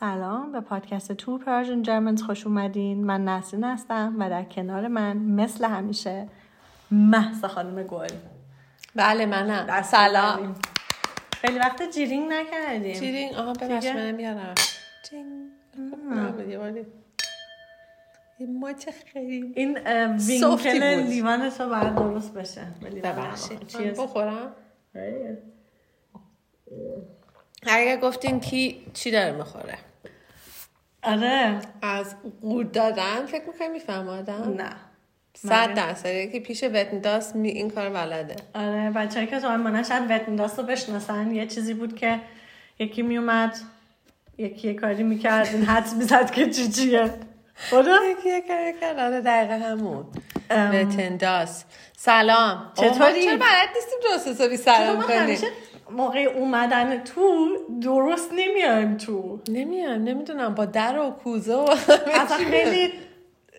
سلام به پادکست تو پرژن جرمنز خوش اومدین. من نسرین هستم و در کنار من مثل همیشه محض خانم گل. بله منم. سلام. خیلی وقت جیرینگ نکردیم. جیرینگ؟ آها ببخش دیگه؟ منم میارم جینگ. باری. این ماچ خیلی این وینکل بود. لیوان تو باید درست بشه. به ببخشید؟ بخورم. اگر گفتین کی چی داره می‌خوره؟ آره. از قورت دادن فکر می‌کنی میفهم آدم نه. صد درصد. که پیش وتنداس می این کار بلده. آره بچه که تو آلمانه شاید وتنداست رو بشناسن. یه چیزی بود که یکی میومد یکی یه کاری می‌کرد. این حدس می‌زد که چی چیه. یکی یه کار کرد آره دقیقا همون. وتنداس سلام. چطوری؟ چرا بلد نیستیم چرا سلام کنیم؟ موقع اومدن تو درست نمیایم تو. نمیام نمی‌دونم با در و کوزه و اصلا خیلی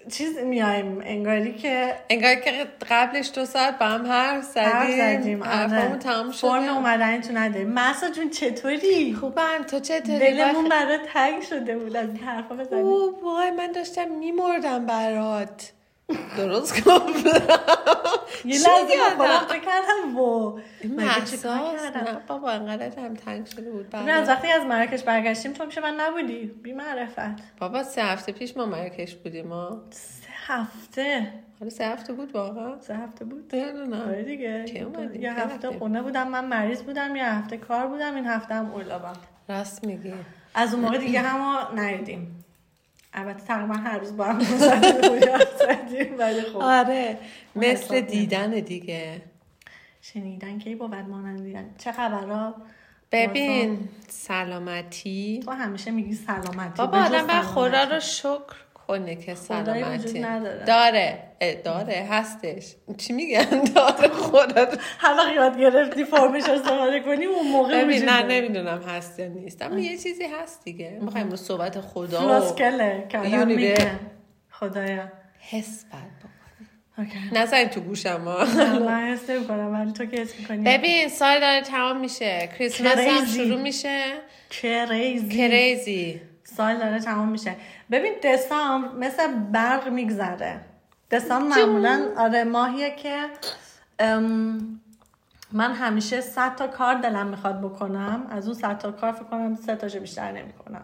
چیز میایم انگاری که انگار که قبلش دو ساعت با هم حرف زدیم حرف زدیم آره. تمام فرم اومدن تو نداریم. محسا جون چطوری؟ خوبم تو چطوری؟ دلمون برات تنگ شده بود از این حرفا بزنیم اوه وای من داشتم میمردم برات. درست گفتم یه لحظه یادم؟ با خودم فکر کردم و این مگه چیکار؟ نه بابا انقدر هم تنگ شده بود. نه از برات وقتی از مراکش برگشتیم تو میشه من نبودی؟ بی معرفت. بابا سه هفته پیش ما مراکش بودیم ما سه هفته؟ حالا سه هفته بود واقعا. سه هفته بود؟ نمی‌دونم آره دیگه؟ یه هفته؟ خونه بودم من مریض بودم یه هفته کار بودم این هفته هم اولابم راست میگی. از اون موقع دیگه هم ندیدیم. البته تقریبا هر روز با هم زدیم ولی خب آره مثل دیدن دیگه. شنیدن کی بود؟ مانند دیدن. چه خبرها؟ ببین سلامتی. تو همیشه میگی سلامتی. بابا آدم خدا سلامتی. رو شکر کنه که سلامتی. نداره. داره. داره. هستش. چی میگن؟ داره هر وقت یاد گرفتی فرمش استفاده کنی اون موقع ببین نه. نمی‌دونم هست یا نیست. اما یه چیزی هست دیگه. می‌خوایم صحبت خدا و فلاسکله که خدایا. حس بکنی. اوکی. نزنید تو گوشم. ها من حس کنم ولی تو که حس می‌کنی. ببین سال داره تمام میشه. کریسمس هم. شروع میشه. کریزی کریزی سال داره تمام میشه. ببین دسامبر مثل برق میگذره. دسامبر معمولا آره ماهیه که من همیشه صد تا کار دلم می‌خواد بکنم. از اون صد تا کار فکر کنم سه تاشو بیشتر نمی‌کنم.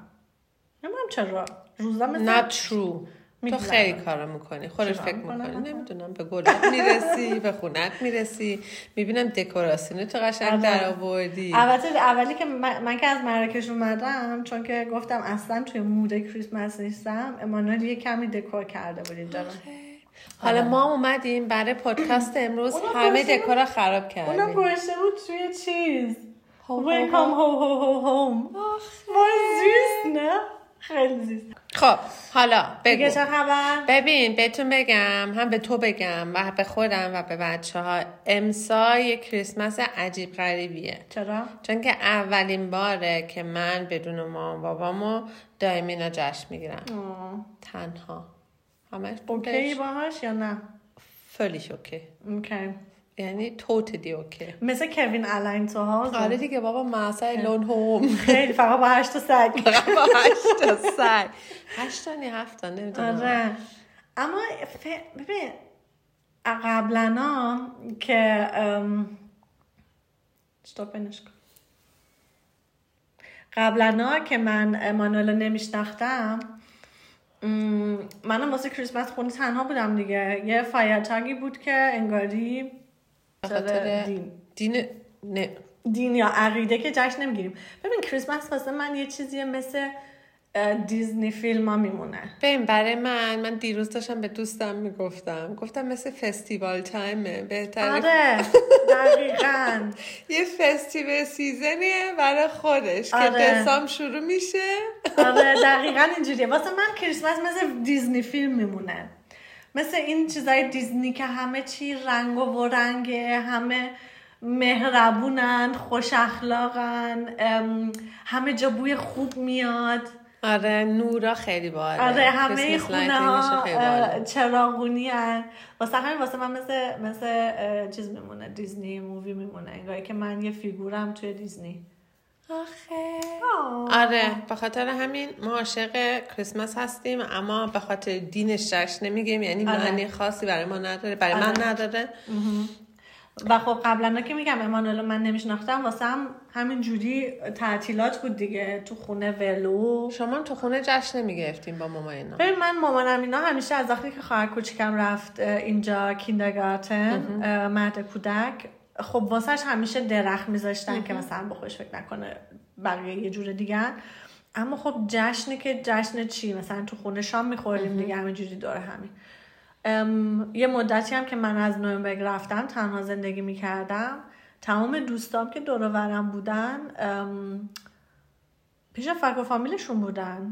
نمی‌دونم چرا. روزا مثل not true. تو. خیلی کارا می‌کنی خودت فکر می‌کنی؟ نمی‌دونم به گلات می‌رسی به خونت می‌رسی. می‌بینم دکوراسیون تو قشنگ آره. در آوردی البته اولی که من, من که از مراکش اومدم چون که گفتم اصلا توی مود کریسمس نیستم امانوئل یه کمی دکور کرده بود اینجا رو. حالا ما اومدیم برای پادکست امروز همه دکورا خراب اونم کردیم گوشته بود توی چیز. Welcome هو. ho ho ho home. وای زیست نه؟ خیلی زیست. خب حالا بگو. چه خبر؟ ببین بهتون بگم هم به تو بگم و به خودم و به بچه ها امسال یه کریسمس عجیب غریبیه. چرا؟ چون که اولین باره که من بدون مامان بابامو دائمی اینا جشن می‌گیرم. تنها. همش اوکی باهاش یا نه؟ فلیش اوکی. اوکی. یعنی توتلی اوکی مثل کوین الاین تو ها. آره دیگه بابا مسای لون هوم خیلی فقط با هشت تا سگ. با هشتا سگ. هشتا نی هفتا نمی‌دونم. آره. اما ف- ببین قبلا که ام... استاپنش کن. قبلا که من امانوئل رو نمیشناختم منم واسه کریسمس خونه تنها بودم دیگه. یه Feiertag ی بود که انگاری خاطر دین. دین نه. دین یا عقیده که جشن نمی‌گیریم. ببین کریسمس واسه من یه چیزیه مثل دیزنی فیلم ها میمونه. ببین برای من من دیروز داشتم به دوستم می‌گفتم. گفتم مثل festival time ه. بهتره آره دقیقا. یه festival season یه برای خودش آره. که دسامبر شروع میشه. آره دقیقا اینجوریه. واسه من کریسمس مثل دیزنی فیلم میمونه. مثل این چیزای دیزنی که همه چی رنگ و رنگه همه مهربونن خوش اخلاقن همه جا بوی خوب میاد. آره نورا خیلی باحاله آره همه خونه چراغونی هن. واسه همین واسه من مثل مثل چیز میمونه دیزنی مووی میمونه. انگاری که من یه فیگورم توی دیزنی. آخه. آره به خاطر همین ما عاشق کریسمس هستیم اما به خاطر دینش جشن نمیگیم یعنی آره. معنی خاصی برای ما نداره برای من آره. نداره و خب قبلا که میگم امانوئل من نمیشناختم واسه هم همین جوری تعطیلات بود دیگه تو خونه ولو شما تو خونه جشن نمی‌گرفتیم با ماما اینا ببین من مامانم اینا همیشه از وقتی که خواهر کوچیکم رفت اینجا کیندرگارتن مهد کودک خب واسهش همیشه درخت میذاشتن که مثلا به خودش فکر نکنه بقیه یه جور دیگه. اما خب جشنی که جشن چی؟ مثلا تو خونه شام میخوردیم دیگه همینجوری دور همین. ام، یه مدتی هم که من از نویمبرگ رفتم تنها زندگی می‌کردم. تمام دوستام که دور و برم بودن پیش فک و فامیلشون بودن.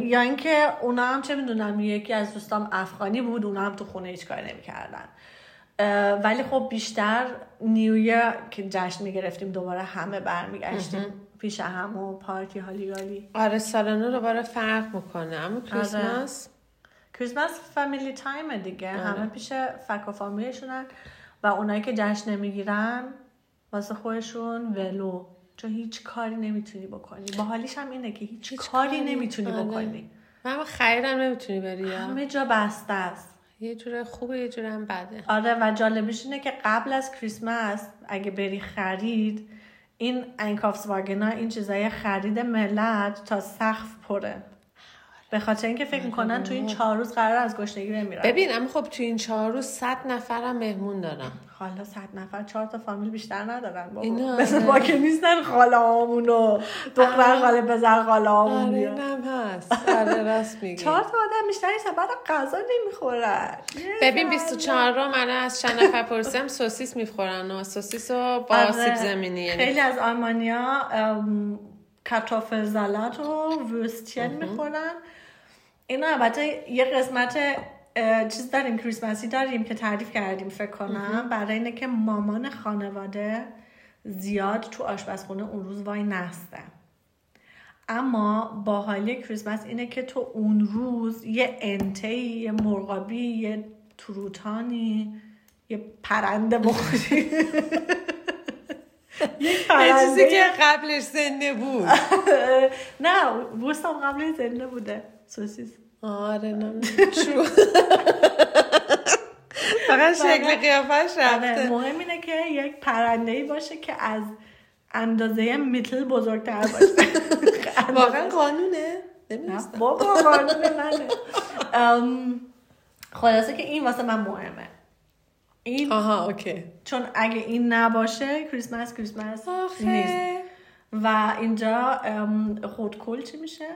یا اینکه اونا هم چه می‌دونم یکی از دوستام افغانی بود اونا هم تو خونه هیچ کاری نمی‌کردن. ولی خب بیشتر New Year که جشن می‌گرفتیم دوباره همه برمیگشتیم پیش هم و پارتی هالی آره سال نو دوباره فرق می‌کنه. اما کریسمس؟ کریسمس family time دیگه. آره. همه پیش فک و فامیلشونن و اونایی که جشن نمی‌گیرن واسه خودشون ولو. چون هیچ کاری نمی‌تونی بکنی. با حالیش هم اینه که هیچ, کاری, کاری- نمی‌تونی آره. بکنی. و اما خریدم نمی‌تونی بری همه جا بسته است. یه جوره خوبه یه جوره هم بده. آره و جالبش اینه که قبل از کریسمس اگه بری خرید این انکافس واگنا این چیزای خرید ملت تا سقف پره. به خاطر اینکه فکر می‌کنن تو این چهار روز قرار از گشنگی بمیرن. ببین اما خب تو این چهار روز صد نفرم مهمون دارم حالا صد نفر چهار تا فامیل بیشتر ندارن بابا. اینا مثل آره. ما که نیستن خاله هامون و دختر خاله پسر خاله هامون آره. اینم هست. آره راست میگی. چهار تا آدم بیشتر نیستن بعد غذا نمی‌خورن. ببین 24 رو من از چند نفر پرسیدم سوسیس می‌خورن و سوسیس رو با آره. سیب زمینی یعنی خیلی از آلمانیا کاتوفل زالات و وورستین می‌خورن. اینا البته یه قسمت چیز داریم کریسمسی داریم که تعریف کردیم فکر کنم. برای اینه که مامان خانواده زیاد تو آشپزخونه اون روز وای نسته. اما باحالی کریسمس اینه که تو اون روز یه انتهی یه مرغابی یه تروتانی یه پرنده بخوری. یه چیزی که قبلش زنده بود. نه بوستم قبل زنده بوده. سوسیس. آره چو فقط شکل قیافش آره رفته. مهم اینه که یک پرنده ای باشه که از اندازه میتل بزرگتر باشه. واقعا قانونه؟ نمی‌دونستم. بابا قانون منه. خلاصه که این واسه من مهمه. این آها اوکی. چون اگه این نباشه کریسمس کریسمس نیست. و اینجا خودکل چی میشه؟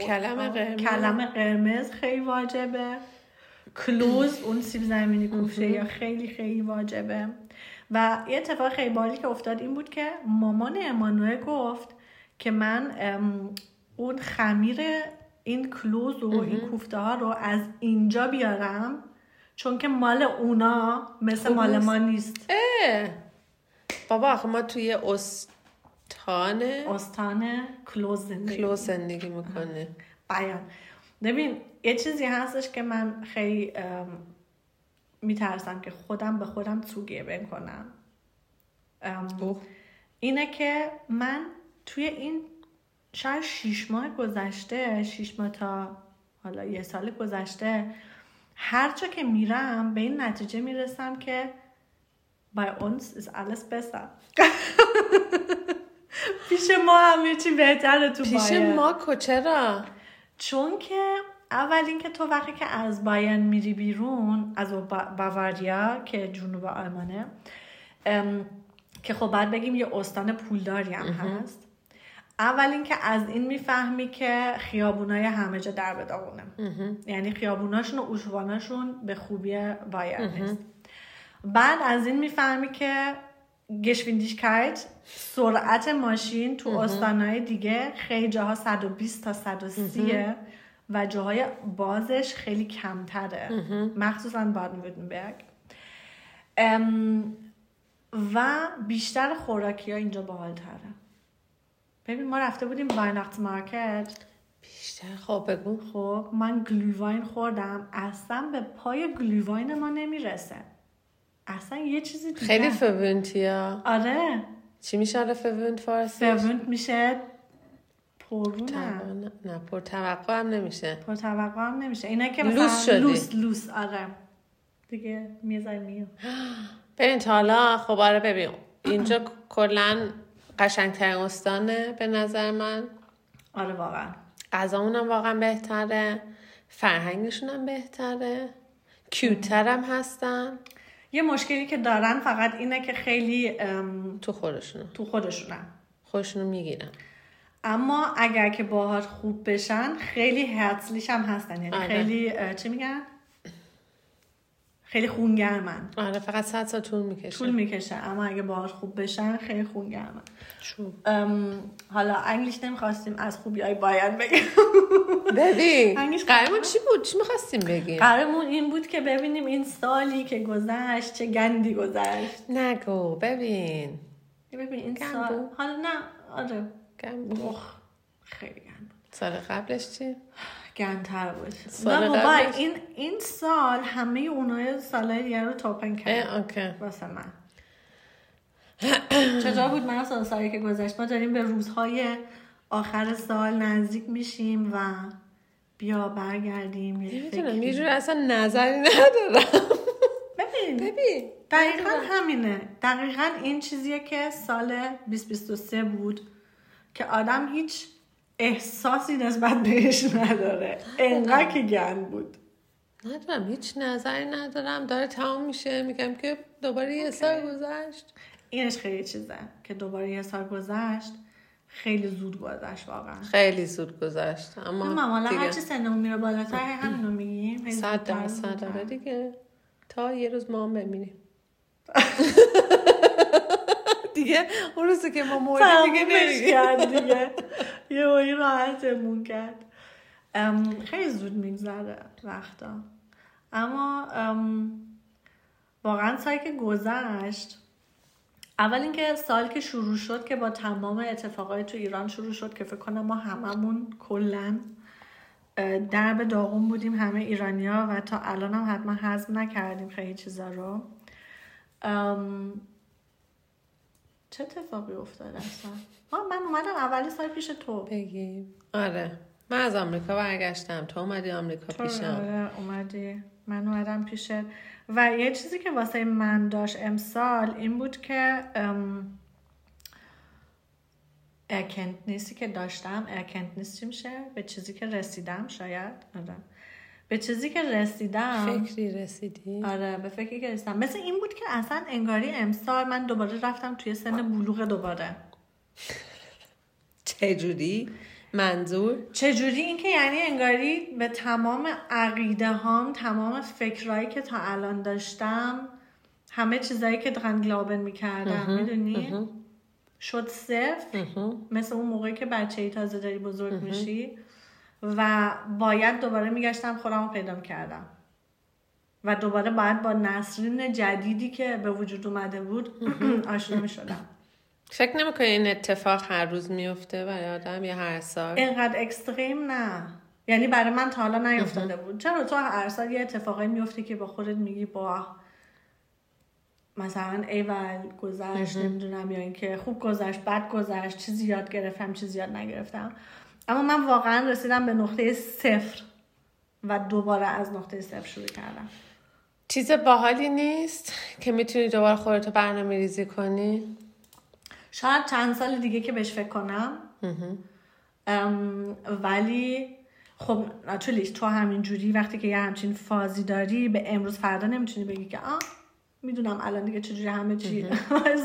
کلم قرمز. کلم قرمز خیلی واجبه کلوز اون سیب زمینی کوفته یا خیلی خیلی واجبه و یه اتفاق خیلی بالی که افتاد این بود که مامان امانوئل گفت که من اون خمیر این کلوز و این کوفته ها رو از اینجا بیارم چون که مال اونا مثل مال. ما نیست اه. بابا آخه ما توی استان استان کلوز زندگی. کلو زندگی می‌کنه. بیان. ببین یه چیزی هستش که من خیلی میترسم که خودم به خودم توگیبن کنم ام، اوه. اینه که من توی این شاید شیش ماه گذشته شیش ماه تا حالا یه سال گذشته هر جا که میرم به این نتیجه می‌رسم که bei uns ist alles besser. پیش ما همه چی بهتره تو پیش بایر. ما کچرا چون که اول اینکه تو وقتی که از باین میری بیرون از با- باواریا که جنوب آلمانه ام، که خب بعد بگیم یه استان پولداری هم هست اول اینکه از این می‌فهمی که خیابونای همه جا در به داغونه یعنی خیابوناشون و اتوباناشون به خوبی بایر نیست. بعد از این می‌فهمی که گشویندیشکایت سرعت ماشین تو استانهای دیگه خیلی جاها 120 تا 130 و جاهای بازش خیلی کمتره. مخصوصا بادن وورتمبرگ و بیشتر خوراکی ها اینجا باحالتره. ببین ما رفته بودیم Weihnachtsmarkt. بیشتر. خب بگو. خب من Glühwein خوردم. اصلا به پای Glühwein ما نمی‌رسه. اصلا یه چیزی دیگه. خیلی verwöhnt یا آره. چی میشه آره verwöhnt فارسی؟ verwöhnt میشه پررو نه نه پر توقع هم نمیشه. پر توقع هم نمیشه. اینا که لوس مثلا شدی. لوس لوس آره. دیگه میزای میو ببین تا حالا خب آره ببین. اینجا کلا قشنگترین استانه به نظر من. آره واقعا. غذامون هم واقعا بهتره. فرهنگشون هم بهتره. کیوتر هم هستن. یه مشکلی که دارن فقط اینه که خیلی ام، تو خودشون تو خودشونن. خودشونو می‌گیرن. اما اگر که باهات خوب بشن خیلی هرتلیش هم هستن. یعنی آره. خیلی چی میگن؟ خیلی خونگرمن. آره فقط صد سال طول می‌کشه. طول می‌کشه. اما اگه باهات خوب بشن خیلی خونگرمن. حالا انگلیش نمی‌خواستیم از خوبی های باید بگم ببین قرارمون چی بود؟ چی می‌خواستیم بگیم؟ قرارمون این بود که ببینیم این سالی که گذشت چه گندی گذشت. نگو ببین. ببین این سال؟ حالا نه آره. گم خیلی گند سال قبلش چی؟ گندتر بود سال نه بابا؟ این این سال همه اونای سالهای دیگه رو توپن کرد واسه من. چطور بود؟ من سال سالی که گذشت ما داریم به روزهای آخر سال نزدیک میشیم و بیا برگردیم فکری. یه جور اصلا نظری ندارم. ببین ببین. دقیقا همینه. دقیقا این چیزیه که سال 2023 بود که آدم هیچ احساسی نسبت بهش نداره. انقدر که گند بود. ندارم هیچ نظری ندارم. داره تمام میشه. میگم که دوباره یه سال گذشت. اینش خیلی چیزه که دوباره یه سال گذشت خیلی زود گذشت واقعا. خیلی زود گذشت. اما حالا دیگه. هرچی سنمون میره بالاتر همینو میگیم. صد درصد. آره دیگه. تا یه روز ما هم بمیریم دیگه. اون روزی که ما مردیم دیگه کرد دیگه. یه وایی راحتمون کرد. خیلی زود میگذره وقتا. اما ام، واقعا سالی که گذشت. اول اینکه سال که شروع شد که با تمام اتفاقای تو ایران شروع شد که فکر کنم ما هممون کلا اه، درب داغون بودیم همه ایرانیا و تا الان هم حتما هضم نکردیم خیلی چیزا رو. چه اتفاقی افتاد اصلا؟ من اومدم اولی سال پیش تو. بگیم آره. من از آمریکا برگشتم. تو اومدی آمریکا تو پیشم. آره، اومدی. من اومدم پیشت و یه چیزی که واسه من داشت امسال این بود که ام، ارکنت نیستی که داشتم ارکنت نیست چی میشه به چیزی که رسیدم شاید به چیزی که رسیدم. فکری رسیدی؟ آره به فکری که رسیدم. مثل این بود که اصلا انگاری امسال من دوباره رفتم توی سن بلوغ دوباره. چجوری؟ منظور؟ چجوری؟ اینکه یعنی انگاری به تمام عقیده هام تمام فکرهایی که تا الان داشتم همه چیزایی که دقنگلابن می‌کردم می‌دونی؟ شد صفر. مثل اون موقعی که بچه ای تازه داری بزرگ میشی. و باید دوباره میگشتم خودم رو پیدا کردم. و دوباره باید با نسرین جدیدی که به وجود اومده بود آشنا می‌شدم. فکر نمی‌کنی این اتفاق هر روز میفته برای آدم یا هر سال؟ اینقدر اکستریم نه. یعنی برای من تا حالا نیفتاده بود. چرا تو هر سال یه اتفاقی میفته که با خودت میگی با مثلا ایول گذشت نمی‌دونم یا اینکه خوب گذشت بد گذشت چیزی یاد گرفتم چیزی یاد نگرفتم. اما من واقعا رسیدم به نقطه صفر و دوباره از نقطه صفر شروع کردم چیز باحالی نیست که می‌تونی دوباره خودتو برنامه ریزی کنی شاید چند سال دیگه که بهش فکر کنم ولی خب ناتولیش تو همین جوری وقتی که یه همچین فازی داری به امروز فردا نمی‌تونی بگی که آه می‌دونم الان دیگه چجوری همه چی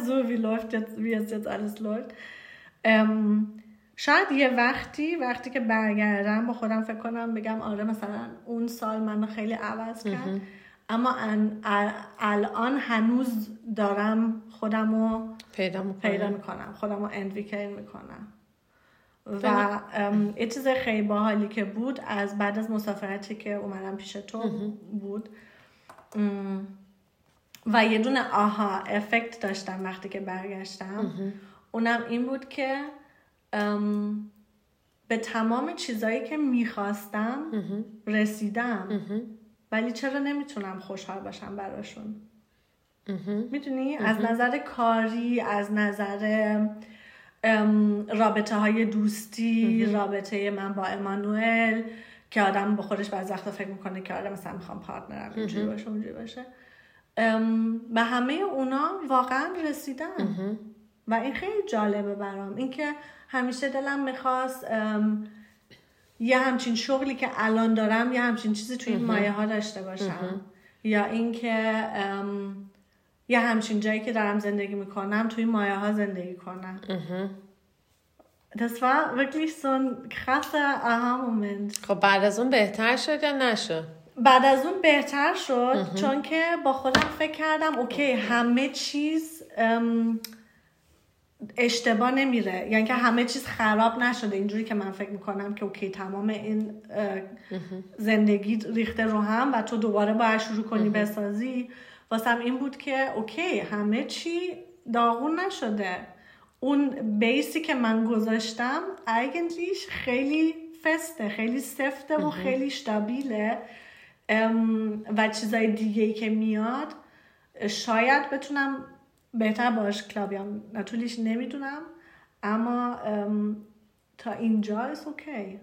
so wie läuft jetzt wie es jetzt alles läuft شاید یه وقتی وقتی که برگردم با خودم فکر کنم بگم آره مثلا اون سال منو خیلی عوض کرد. اما ان- ال- الان هنوز دارم خودمو پیدا می‌کنی پیدا می‌کنم خودم رو اندویکل می‌کنم. و ام، یه چیز خیلی باحالی که بود از بعد از مسافرتی که اومدم پیش تو بود. و یه دونه آها افکت داشتم وقتی که برگشتم. اونم این بود که به تمام چیزایی که می‌خواستم رسیدم. ولی چرا نمی‌تونم خوشحال باشم براشون؟ می‌دونی؟ از نظر کاری از نظر ام، رابطه های دوستی رابطه من با امانوئل که آدم با خودش بعضی وقتا فکر می‌کنه که آره مثلا می‌خوام پارتنرم اینجوری باشه اونجوری باشه. ام، به همه اونا واقعا رسیدم. و این خیلی جالبه برام. اینکه همیشه دلم می‌خواست یه همچین شغلی که الان دارم یه همچین چیزی توی این مایه ها داشته باشم. یا اینکه یه همچین جایی که دارم زندگی می‌کنم توی مایه ها زندگی کنم. Das war wirklich so ein krasser Aha-Moment. خب بعد از اون بهتر شد یا نشد؟ بعد از اون بهتر شد چون که با خودم فکر کردم okay همه چیز اشتباه نمیره. یعنی که همه چیز خراب نشده. اینجوری که من فکر می‌کنم که okay تمام این زندگی ریخته رو هم و تو دوباره باید شروع کنی بسازی. واسم این بود که okay همه چی داغون نشده. اون base ی که من گذاشتم eigentlich خیلی fest ه خیلی سفته و خیلی stabil ه. و چیزای دیگه ای که میاد شاید بتونم بهتر باهاش کنار بیام natürlich نمی‌دونم اما ام، تا اینجا is okay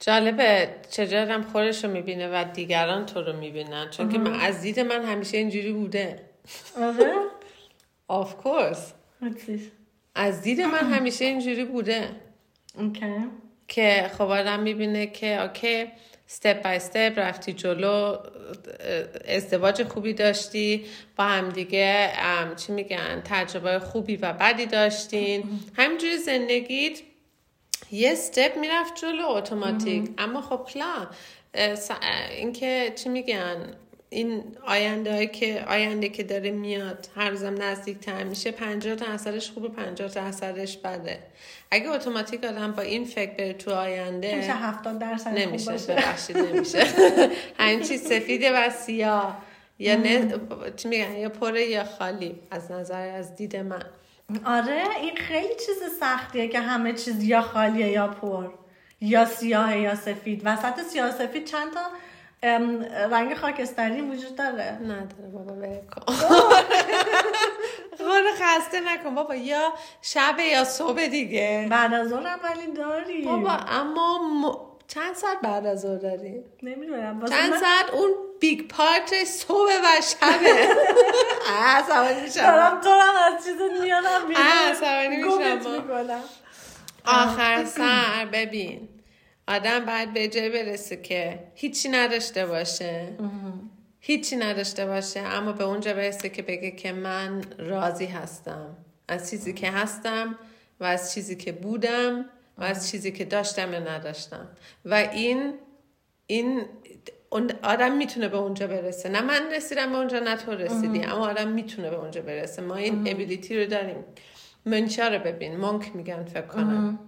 جالبه چجور آدم خودش رو می‌بینه و دیگران تو رو می‌بینن چون که من از دید من همیشه اینجوری بوده. آره؟ Of course. Witzig. از دید من همیشه اینجوری بوده. okay که خب آدم می‌بینه که okay step by step رفتی جلو ازدواج خوبی داشتی با هم دیگه ام، چی میگن تجربه خوبی و بدی داشتین. همینجوری زندگیت یه step می‌رفت جلو اتوماتیک اما خب کلا اینکه چی میگن؟ این آینده که آینده که داره میاد هر روزم نزدیک تر میشه 50 درصدش خوبه 50 درصدش بده. اگه اتوماتیک آدم با این فکر بره تو آینده میشه هفتاد درصد خوب نمیشه ببخشید نمیشه. همین چیز سفیده و سیاه. یا نه چی میگن؟ یا پره یا خالی. از نظر از دید من. آره این خیلی چیز سختیه که همه چیز یا خالیه یا پر یا سیاه یا سفید. وسط سیاه سفید چند تا رنگ خاکستری وجود داره. نداره بابا ول کن. خود خسته نکن بابا یا شب یا صبح دیگه. بعد از اون ولی داری. بابا اما م- چند ساعت بعد از ظهر داری؟ نمی‌دونم. چند من ساعت؟ اون بیگ پارت صبح و شبه. عصبانی میشم. دارم تو هم از چیز آه، عصبانی میشم. آخر سر ببین. آدم باید به جای برسه که هیچی نداشته باشه. هیچی نداشته باشه اما به اونجا برسه که بگه که من راضی هستم. از چیزی که هستم و از چیزی که بودم و از چیزی که داشتم یا نداشتم. و این این اون آدم می‌تونه به اونجا برسه. نه من رسیدم به اونجا نه تو رسیدی اما آدم می‌تونه به اونجا برسه. ما این ابیلیتی رو داریم. منشا رو ببین. مونک میگن فکر کنم.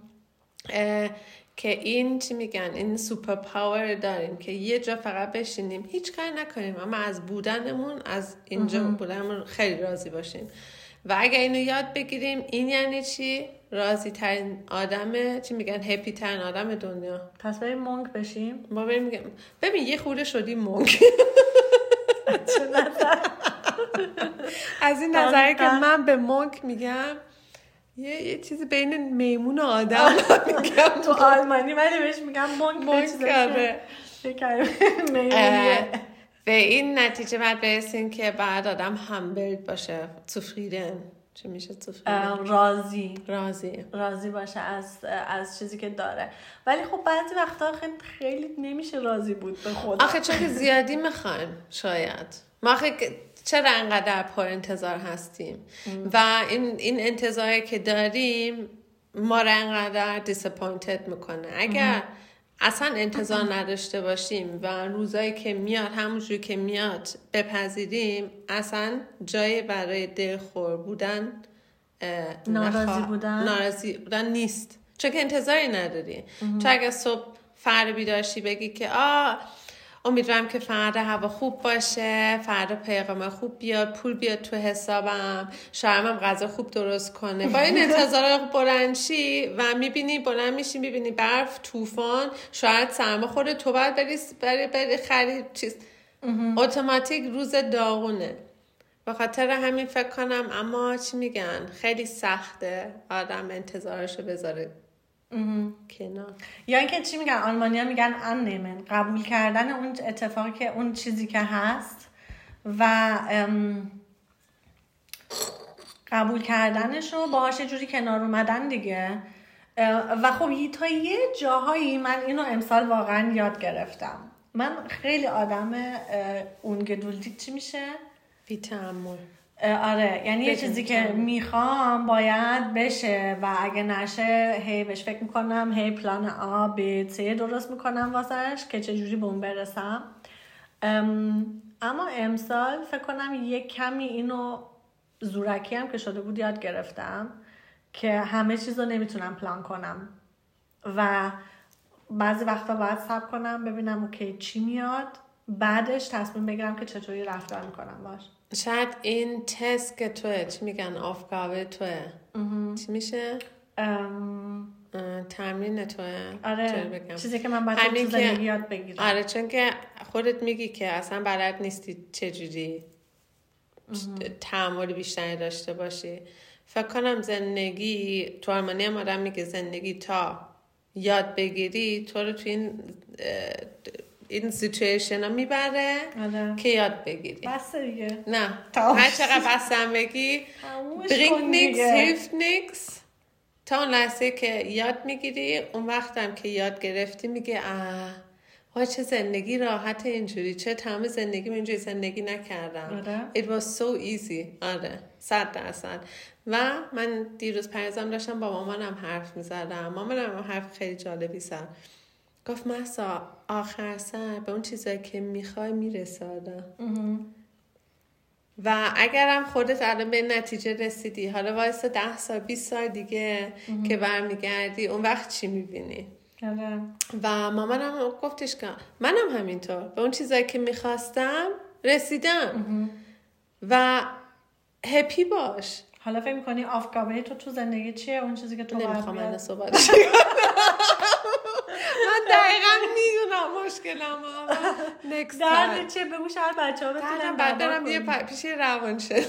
که این چی میگن این سوپر پاور داریم که یه جا فقط بشینیم. هیچ کاری نکنیم. اما از بودنمون از اینجا بودنمون خیلی راضی باشیم. و اگر اینو یاد بگیریم این یعنی چی؟ راضی ترین آدم چی میگن هپی ترین آدم دنیا. پس بریم مونک بشیم. ما بریم میگم ببین یه خورده شدی مونک از این نظری که من به مونک میگم یه, یه چیزی بین میمون و آدم میگم. تو آلمانی ولی بهش میگم مونک میمونیه. به این نتیجه باید برسیم که بعد آدم همبلد باشه. zufrieden چه میشه راضی. راضی. راضی باشه از از چیزی که داره. ولی خب بعضی وقتا خیلی خیلی نمیشه راضی بود به خدا. آخه چون که زیادی می‌خوایم شاید. ما آخه چرا انقدر پر انتظار هستیم؟ و این این انتظاری که داریم ما را انقدر دیسپوینتد می‌کنه. اگر اصلا انتظار نداشته باشیم و روزایی که میاد همونجوری که میاد بپذیریم اصلا جایی برای دلخور بودن ناراضی بودن؟ ناراضی بودن نیست. چون که انتظاری نداری. چون اگه صبح فردا بیدارشی بگی که آه امیدوارم که فردا هوا خوب باشه فردا پیغام خوب بیاد پول بیاد تو حسابم. شوهرم غذا خوب درست کنه. با این انتظار بلنشی و می‌بینی بلند میشی می‌بینی برف طوفان. شاید سرما خورده. تو باید بری بری, بری خرید چیز. اتوماتیک روز داغونه. به خاطر همین فکر کنم. اما چی میگن؟ خیلی سخته. آدم انتظارشو بذاره. کنار. یا اینکه چی میگن؟ آلمانیا میگن اننیمن قبول کردن اون اتفاقی که اون چیزی که هست و قبول کردنش رو باهاش یه جوری کنار اومدن دیگه. و خب تا یه جاهایی من اینو امسال واقعا یاد گرفتم. من خیلی آدم اون گدولتی چی میشه؟ بی تحمل اه، آره. یعنی یه چیزی که تمام. می‌خوام باید بشه و اگه نشه هی بهش فکر می‌کنم هی پلان آ ب س درست می‌کنم واسش که چجوری به اون برسم. ام، اما امسال فکر کنم یه کمی اینو زورکی هم که شده بود یاد گرفتم که همه چیز رو نمی‌تونم پلان کنم. و بعضی وقتا باید سب کنم ببینم اوکی چی میاد. بعدش تصمیم بگیرم که چطوری رفتار می‌کنم باش. شاید این تست که توه چی میگن؟ آفگاوه توه. چی میشه؟ ام، تمرین توه. آره؟ چیزی که من باید تو زندگی یاد بگیرم. آره چون که خودت میگی که اصلا بلد نیستی چجوری تحمل بیشتری داشته باشی. فکر کنم زندگی تو آلمانی هم آدم میگه زندگی تا یاد بگیری تو رو تو این این سیچویشن ها می‌بره آره. که یاد بگیری. بس دیگه. نه. هر چقدر بستم بگی. bringt nix. hilft nix تا اون لحظه که یاد می‌گیری اون وقتم که یاد گرفتی میگه اه وای چه زندگی راحت اینجوری چه تمام زندگی اینجوری زندگی نکردم. آره. It was so easy. آره. صد درصد. و من دیروز پریزم داشتم با مامانم حرف می‌زدم. مامانم حرف خیلی جالبی زد. گفت محسا آخر سر به اون چیزایی که می‌خوای می‌رسه آدم. و اگرم خودت الان به نتیجه رسیدی حالا وایسا ده سال 20 سال دیگه که برمیگردی اون وقت چی می‌بینی؟ آره. و مامانم هم گفتش که منم همینطور به اون چیزایی که می‌خواستم رسیدم. و هپی باش. حالا فکر می‌کنی آفگاوه تو تو زندگی چیه؟ اون چیزی که تو نمی‌خوام؟ من صحبت من دقیقا می‌دونم مشکلم درد چیه بگو شاید بچه ها دردم بعد برم یه پیش روانشن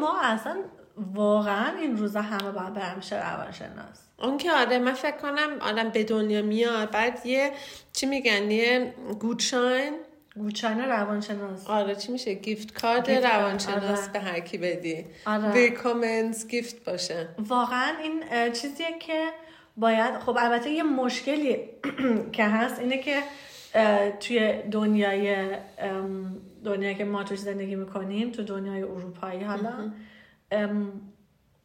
ما اصلا واقعا این روزا همه باید برم پیش روانشناس. اون که آره من فکر کنم آدم به دنیا میاد. بعد یه چی میگن؟ یه گودشاین گوچان روانشناس. آره چی میشه؟ گیفت کارت، روانشناس آره. به هر کی بدی. آره. ویلکامنز گیفت باشه. واقعا این چیزیه که باید خب البته یه مشکلی که هست اینه که توی دنیای دنیایی که ما توش زندگی می‌کنیم تو دنیای اروپایی حالا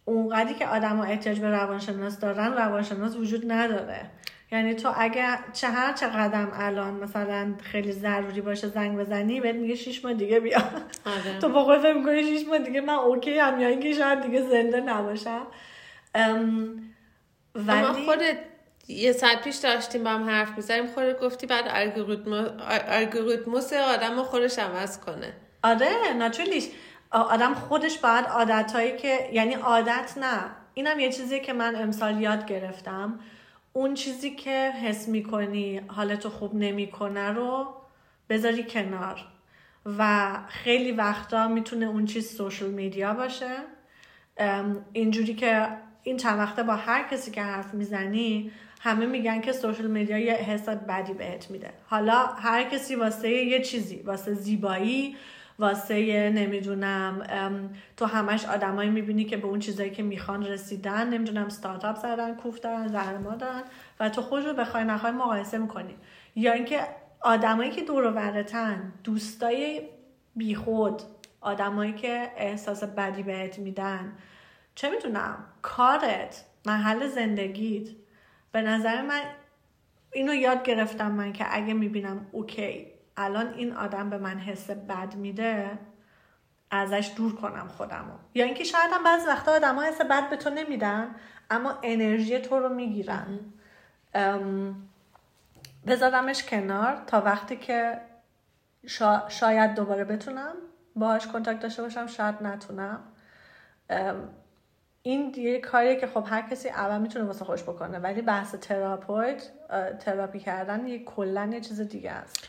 اونقدری که آدم احتیاج به روانشناس دارن روانشناس وجود نداره. یعنی تو اگه چه هر چه قدم الان مثلا خیلی ضروری باشه زنگ بزنی بهت میگه شیش ماه دیگه بیا. آره. تو با خودت فکر می‌کنی شیش ماه دیگه من اوکی هم یا اینکه شاید دیگه زنده نباشم. ام، اما ولی خودت یه ساعت پیش داشتیم با هم حرف می‌زنیم خودت گفتی بعد الگوریتم الگوریتموس آدم خودش عوض کنه. آره ناتوریش آدم خودش باید عادتهایی که یعنی عادت نه. اینم یه چیزی که من امسال یاد گرفتم. اون چیزی که حس می‌کنی حالتو خوب نمی‌کنه رو بذاری کنار. و خیلی وقتا می‌تونه اون چیز سوشل میدیا باشه. اینجوری که این چند وقته با هر کسی که حرف می‌زنی همه میگن که سوشل میدیا یه حس بدی بهت میده. حالا هر کسی واسه یه چیزی واسه زیبایی واسه نمی‌دونم تو همش آدمایی می‌بینی که به اون چیزایی که می‌خوان رسیدن نمی‌دونم استارتاپ زدن کوف دارن زهرما دارن و تو خود رو بخوای نخوای مقایسه می‌کنی. یا اینکه آدمایی که دور و دوستای بیخود آدمایی که احساس بدی بهت میدن چه می‌دونم؟ کارت محل زندگیت. به نظر من اینو یاد گرفتم من که اگه می‌بینم اوکی الان این آدم به من حس بد میده ازش دور کنم خودمو. یا اینکه شاید هم بعضی وقتا آدم ها حس بد به تو نمیدن اما انرژی تو رو می‌گیرن. بذارمش کنار تا وقتی که شا- شاید دوباره بتونم باهاش Kontakt داشته باشم شاید نتونم. این یه کاریه که خب هر کسی اول می‌تونه واسه خودش بکنه ولی بحث Therapeut تراپی کردن یه کلا یه چیز دیگه است.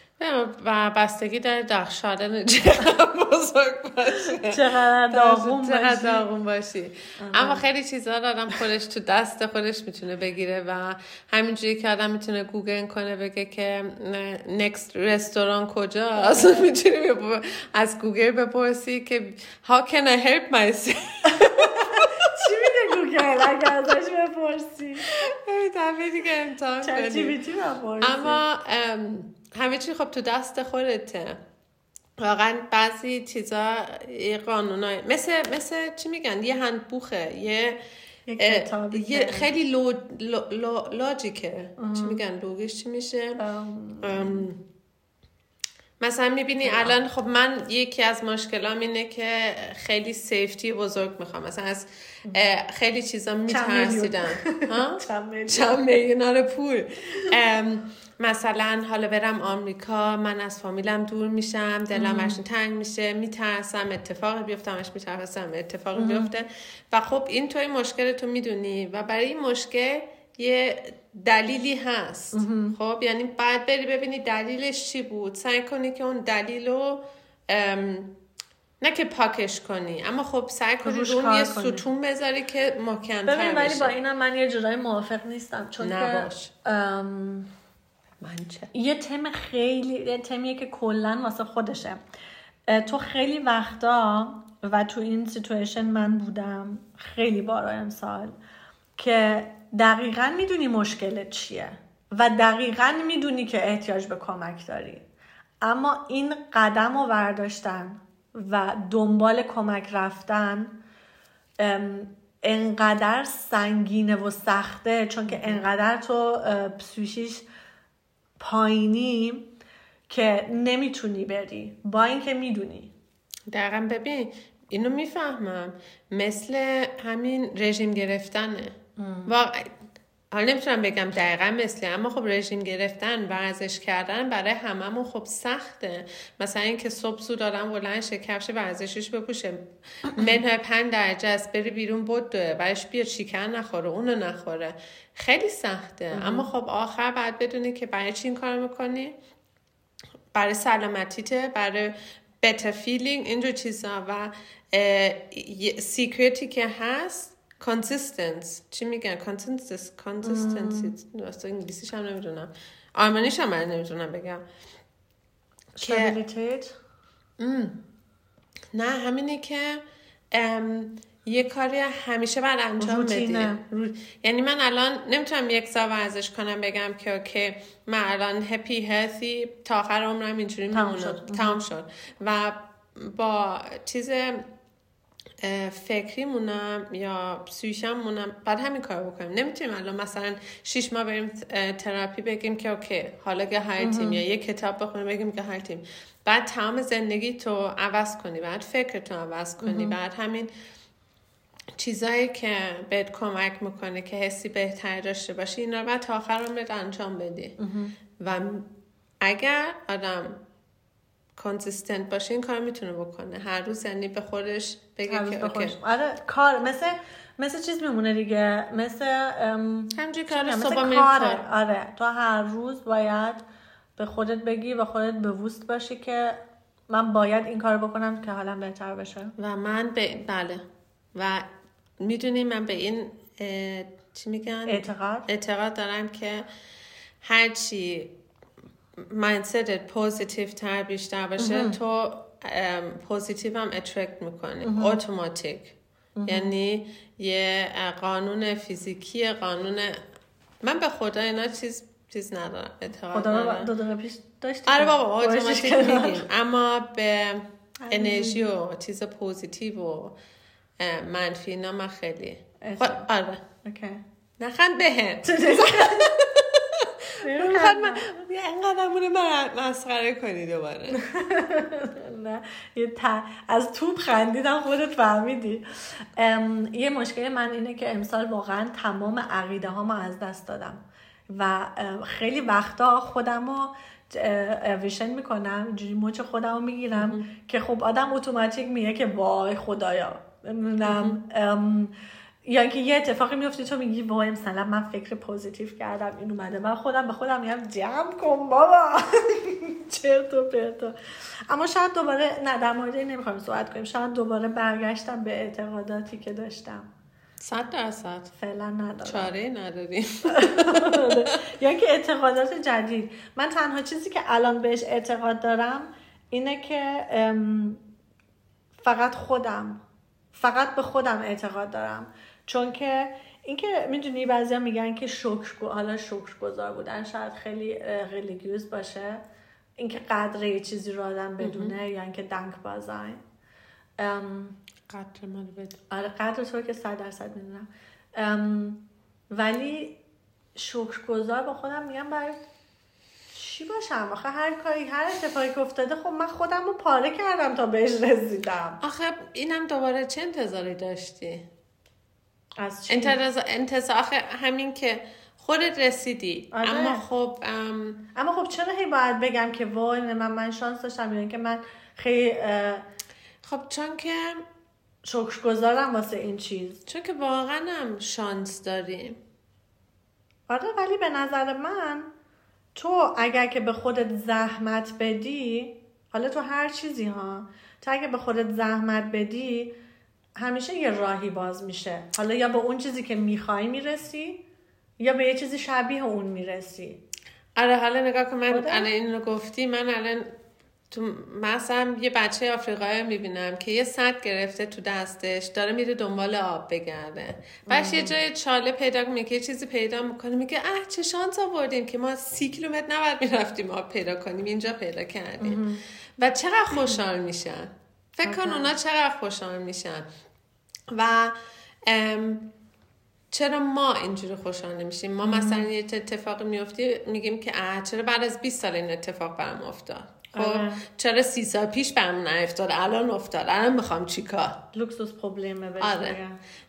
و بستگی داره Schaden چقدر بزرگ باشه. چقدر داغون باشی. داغون باشی. اما خیلی چیزا رو آدم خودش تو دست خودش می‌تونه بگیره و همینجوری که آدم می‌تونه گوگل کنه بگه که next رستوران کجاست. می‌تونی از گوگل بپرسی که how can I help myself? گوگل اگر ازش بپرسی. دفعه دیگه امتحان کنی. اما ام، همه چی خب تو دست خودته. واقعا بعضی چیزا یه قانونای مثل مثل چی میگن؟ یه Handbuch ـه یه یه خیلی لو, لو, لو لاجیکه. چی میگن؟ لوگش چی میشه؟ ام، ام، مثلا می‌بینی الان خب من یکی از مشکلام اینه که خیلی سیفتی بزرگ می‌خوام. مثلا از خیلی چیزا میترسیدم. ها؟ چند میلیون. میلیونار پول. مثلا حالا برم آمریکا من از فامیلم دور میشم دلم برشون تنگ میشه میترسم اتفاقی بیفته همش میترسم اتفاقی بیفته. و خب این توی مشکل تو می‌دونی. و برای این مشکل یه دلیلی هست. خب یعنی بعد بری ببینی دلیلش چی بود. سعی کنی که اون دلیل رو ام، نه که پاکش کنی اما خب سعی کنی رو یه. ستون بذاری که محکمتر ببین ولی با اینم من یه جورایی موافق نیستم چون که نباش. ام، من چه؟ یه تم خیلی یه تمیه که کلا واسه خودشه. تو خیلی وقتا و تو این سیتویشن من بودم خیلی بارا امسال که دقیقا می‌دونی مشکلت چیه و دقیقا می‌دونی که احتیاج به کمک داری. اما این قدم رو برداشتن و دنبال کمک رفتن انقدر سنگینه و سخته چون که انقدر تو اه، پسیشیش پایینی که نمی‌تونی بری. با اینکه می‌دونی. دقیقا ببین اینو می‌فهمم. مثل همین رژیم گرفتنه. واقع حالا نمی‌تونم بگم دقیقا مثل اما خب رژیم گرفتن ورزش کردن برای هممون خب سخته. مثلا اینکه صبح زود آدم بلند شه کفش ورزشیش بپوشه. منهای پنج درجه است بری بیرون بدوه برش بیا چیکن نخوره اونو نخوره. خیلی سخته. اما خب آخر بعد بدونی که برای چی این کار می‌کنی؟ برای سلامتیته برای better feeling اینجور چیزا. و سیکرتی که هست consistency. چی میگن؟ Consistency consistency. واسه انگلیسیش هم نمی‌دونم. آلمانیش هم نمی‌دونم بگم. که نه همینه که ام، یه کاری همیشه باید انجام بدی. رو- یعنی من الان نمی‌تونم یک سال ورزش کنم بگم که okay من الان happy healthy تا آخر عمرم اینجوری میمونم. شد. تمام شد. و با چیز فکری مونم یا سویشم مونم بعد همین کار بکنیم. نمی‌تونیم الان مثلا شیش ماه بریم تراپی بگیم که okay حالا که healthy ایم یا یه کتاب بخونیم بگیم که healthy ایم بعد تمام زندگی تو عوض کنی بعد فکر تو عوض کنی بعد همین چیزایی که بهت کمک می‌کنه که حسی بهتری داشته باشی اینا رو بعد تا آخر عمرت انجام بدی. و اگر آدم کانسیستنت باشه این کار می‌تونه بکنه. هر روز یعنی به خودش بگه که. آره کار مثل مثل چیز میمونه دیگه مثل همجوری چی کار؟ صبح کاره کار. آره تو هر روز باید به خودت بگی و خودت bewusst باشی که من باید این کار بکنم که حالم بهتر بشه. و من به بله. و می‌دونی من به این اه، چی میگن؟ اعتقاد. اعتقاد دارم که هرچی mindset ت positive تر بیشتر باشه تو positive هم attract می‌کنی اتوماتیک یعنی یه قانون فیزیکی قانون من به خدا اینا چیز چیز ندارم. اعتقاد ندارم. دو دقیقه پیش داشتی آره بابا اتوماتیک. میگیم. اما به انرژی و چیز positive و منفی اینا من خیلی. خب، آره. okay. نخند بهت. می‌خواد من اینقدر مونه من مسخره کنی دوباره. نه یه. از توپ خندیدم خودت فهمیدی. یه مشکل من اینه که امسال واقعا تمام عقیده ها از دست دادم. و خیلی وقتا خودم رو erwischen می‌کنم اینجوری مچ خودم رو می‌گیرم که خب آدم اتوماتیک میگه که وای خدایا. نمی‌دونم. یا اینکه یه اتفاقی میفته تو میگی وای مثلا من فکر positive کردم این اومده. من خودم به خودم میگم جمع کن بابا. چرت و پرتا اما شاید دوباره نه در مورد این نمی‌خوایم صحبت کنیم. شاید دوباره برگشتم به اعتقاداتی که داشتم. صد درصد. فعلا ندارم. چاره نداریم. یا که اعتقادات جدید. من تنها چیزی که الان بهش اعتقاد دارم اینه که فقط خودم فقط به خودم اعتقاد دارم. چون که اینکه می‌دونی بعضیا میگن که شکر حالا شکر گذار بودن شاید خیلی ریلیگیوز باشه. اینکه قدر یه چیزی رو آدم بدونه یا اینکه دنک بازن. ام، قدر من بدون آره قدر تو که صد درصد می‌دونم. ام، ولی شکرگزار با خودم میگم برای چی باشم؟ آخه هر کاری هر اتفاقی که افتاده خب من خودم رو پاره کردم تا بهش رسیدم. آخه اینم دوباره چه انتظاری داشتی؟ از؟ انتظار همین که خودت رسیدی آره. اما خب ام، اما خب چرا هی باید بگم که وای من من شانس داشتم یا اینکه من خیلی خب چون که شکرگزارم واسه این چیز چون که واقعا هم شانس داریم آره ولی به نظر من تو اگر که به خودت زحمت بدی حالا تو هر چیزی ها تو اگر به خودت زحمت بدی همیشه یه راهی باز میشه. حالا یا به اون چیزی که می‌خوای می‌رسی یا به یه چیزی شبیه اون می‌رسی. آره حالا نگاه کن من. الان این رو گفتی من الان تو مثلا یه بچه آفریقایی رو می‌بینم که یه سد گرفته تو دستش داره میره دنبال آب بگرده. بعدش یه جای چاله پیدا می‌کنه که یه چیزی پیدا می‌کنه میگه اه چه شانس آوردیم که ما سی کیلومتر نباید می‌رفتیم آب پیدا کنیم اینجا پیدا کردیم. و چقدر خوشحال میشن؟ فکر کن. اونا چقدر خوشحال میشن. و ام، چرا ما اینجوری خوشحال نمیشیم؟ ما مثلا یه اتفاقی میفته میگیم که اه چرا بعد از 20 سال این اتفاق برام افتاد؟ خب آره. چرا سی سال پیش برام نیفتاد؟ الان افتاد. الان می‌خوام چیکار؟ لوکسوس پروبلمه آره.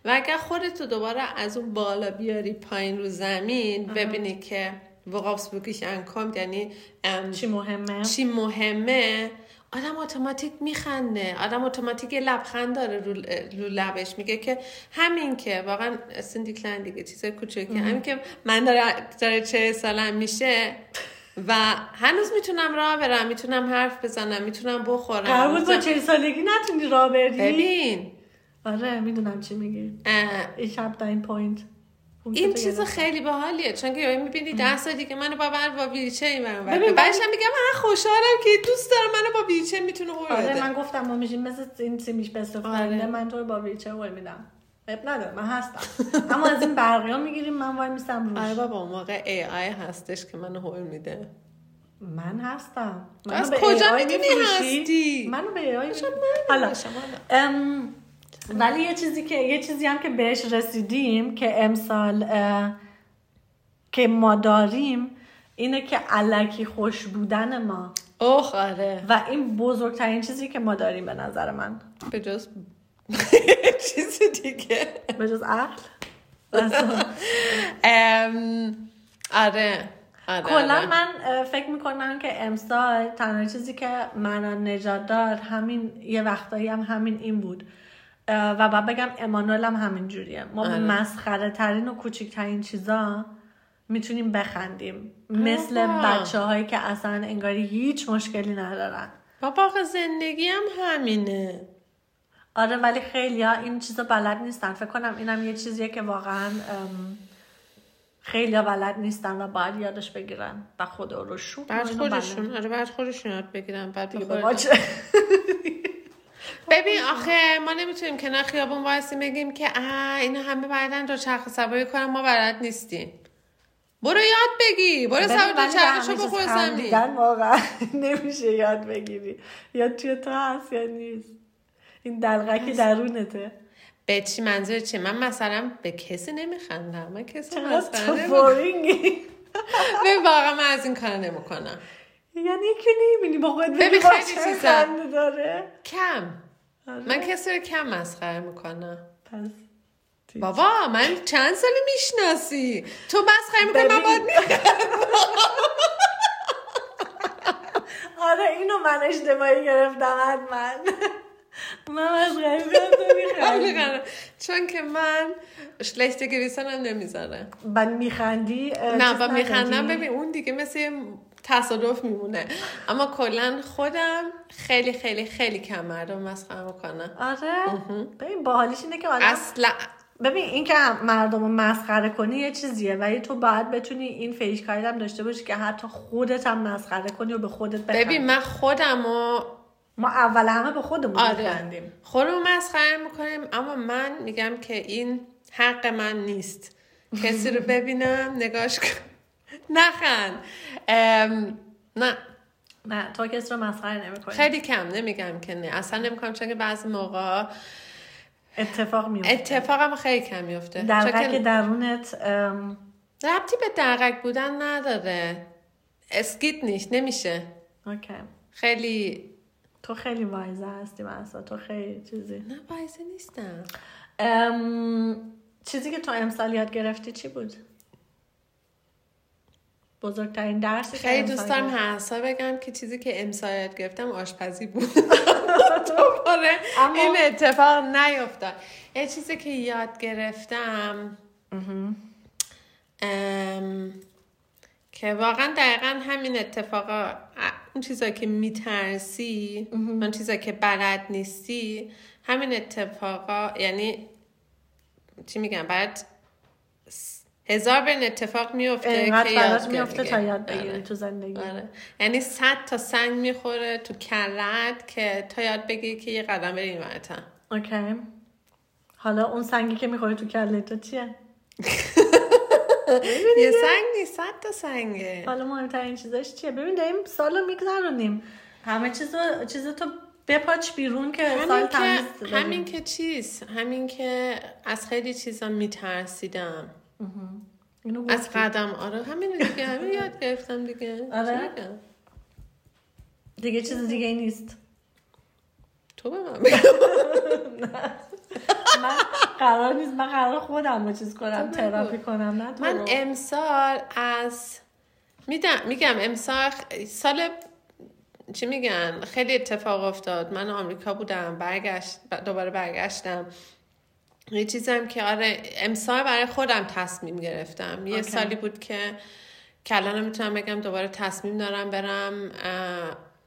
و اگر خودتو دوباره از اون بالا بیاری پایین رو زمین ببینی که worauf's wirklich ankommt یعنی چی مهمه؟ چی مهمه آدم اتوماتیک میخنده. آدم اتوماتیک یه لبخند داره رو, رو لبش. میگه که همین که واقعا سیندی کلن دیگه چیزای کوچکی. همین که من داره, داره چه سالم میشه و هنوز می‌تونم راه برم. می‌تونم حرف بزنم. می‌تونم بخورم. قرار بود با چه سالگی نتونی راه بری؟ ببین. آره می‌دونم چی میگی. این شب این پوینت. این چیز خیلی باحالیه. چون که می‌بینی ده سال دیگه منو با بر با ویلچر این برم ببین، بعدش هم میگم من خوشحالم که دوست دارم منو با ویلچر می‌تونه قول آره من گفتم ما میشیم مثل این سیمیش بست آره. من تو رو با ویلچر قول میدم. اب نداره من هستم. اما از این برقی ها می‌گیریم من وای میستم آره روش بابا اون موقع ای آی هستش که منو هول میده. من هستم. منو از کجا می‌دونی؟ هستی؟ منو به AI شما حالا ولی یه چیزی که یه چیزی هم که بهش رسیدیم که امسال که ما داریم اینه که علکی خوش بودن ما. اوه آره. و این بزرگترین چیزی که ما داریم به نظر من. به جز چیز دیگه. به جز عقل. آره آره کلا آره. من فکر می‌کنم که امسال تنها چیزی که منو نجات داد همین یه وقتایی هم همین این بود. و باید بگم امانوئل هم همین جوریه ما به آره. مسخره ترین و کوچکترین چیزا می‌تونیم بخندیم. مثل. بچه هایی که اصلا انگاری هیچ مشکلی ندارن. بابا زندگی هم همینه. آره ولی خیلی ها این چیزا بلد نیستن. فکر کنم اینم یه چیزیه که واقعا خیلی ها بلد نیستن و باید یادش بگیرن. و خود رو شو بعد خودشون. آره بعد خودشون یاد بگیرن. بعد دیگه ببین آخه ما نمی‌تونیم کنار خیابون وایسیم بگیم که اه اینا همه بعدن دو چرخ سواری کنن ما بلد نیستیم. برو یاد بگی. برو سوار دو چرخشو بخور زمین. واقعا نمیشه یاد بگیری. یا توی تو هست یا نیست. این دلغک درونته. به چی منظور چی من مثلا به کسی نمیخندم. من کسی. بورینگی. ببین واقعا من از این کار نمی‌کنم. یعنی که نمی‌بینی با خود بگی خیلی چیزا. داره. کم. آره. من کسی رو کم مسخره می‌کنم. پس بابا من چند سالی می‌شناسی؟ تو مسخره می‌کنی من. باید آره اینو من اشتباهی گرفتم حتما من. تو میخندی میخندم چون که من schlechte Gewissen هم نمی‌ذاره. بعد میخندی نه با میخندم؟ ببین اون دیگه مثل تصادف میمونه. اما کلا خودم خیلی خیلی خیلی کم مردم مسخره می‌کنم آره؟ ببین باحالیش اینه که آدم اصلا ببین این که مردم رو مسخره کنی یه چیزیه ولی تو باید بتونی این فیشکاری هم داشته باشی که حتی خودت هم مسخره کنی و به خودت بخندی. ببین من خودم و ما اول همه به خودمون آره. میخندیم. خودمون مسخره می‌کنیم اما من میگم که این حق من نیست. کسی رو ببینم نگاش کن نخند. ام، نه. نه تو کسی رو مسخره نمی‌کنی؟ خیلی کم نمیگم که نه. اصلا نمی‌کنم چون که بعضی موقع اتفاق میفته اتفاقم خیلی کم میفته در چون که درونت ام، ربطی به درقک بودن نداره. es geht nicht نمیشه. okay. خیلی تو خیلی weise هستی مثلا تو خیلی چیزی. نه weise نیستم. ام، چیزی که تو امسال یاد گرفتی چی بود؟ بزرگترین درسی خیلی امسال دوست دارم گرفتی؟ حسا بگم که چیزی که امسال یاد گرفتم آشپزی بود. دوباره اما- این اتفاق نیفتاد. یه چیزی که یاد گرفتم ام، که واقعا دقیقا همین اتفاقا اون چیزایی که میترسی اون چیزایی که بلد نیستی همین اتفاقا یعنی چی میگم بعد هزار بین اتفاق میفته که یاد میفته تا یاد آره. بگیری تو زندگی. آره. یعنی صد تا سنگ می‌خوره تو کلت که تا یاد بگیری که یه قدم بری این. اوکی. حالا اون سنگی که می‌خوری تو کله تو چیه؟ یه سنگ نیست صد تا سنگه. حالا مهمترین چیزاش چیه؟ ببین داریم سالو میگذرونیم. همه چیزو چیزو تو بپاچ بیرون که سال همین تمیز که. همین که چیز همین که از خیلی چیزا میترسیدم. اینو از. قدم آره همین دیگه همین یاد گرفتم دیگه. آره؟ دیگه چیز دیگه ای نیست. تو به من من قرار نیست من قرار خودم رو چیز کنم تراپی کنم نه تو من. امسال از میدم میگم امسال سال چی میگن؟ خیلی اتفاق افتاد. من آمریکا بودم برگشت دوباره برگشتم. یه چیزم که آره امسال برای خودم تصمیم گرفتم. یه اوکی. سالی بود که الان می‌تونم بگم دوباره تصمیم دارم برم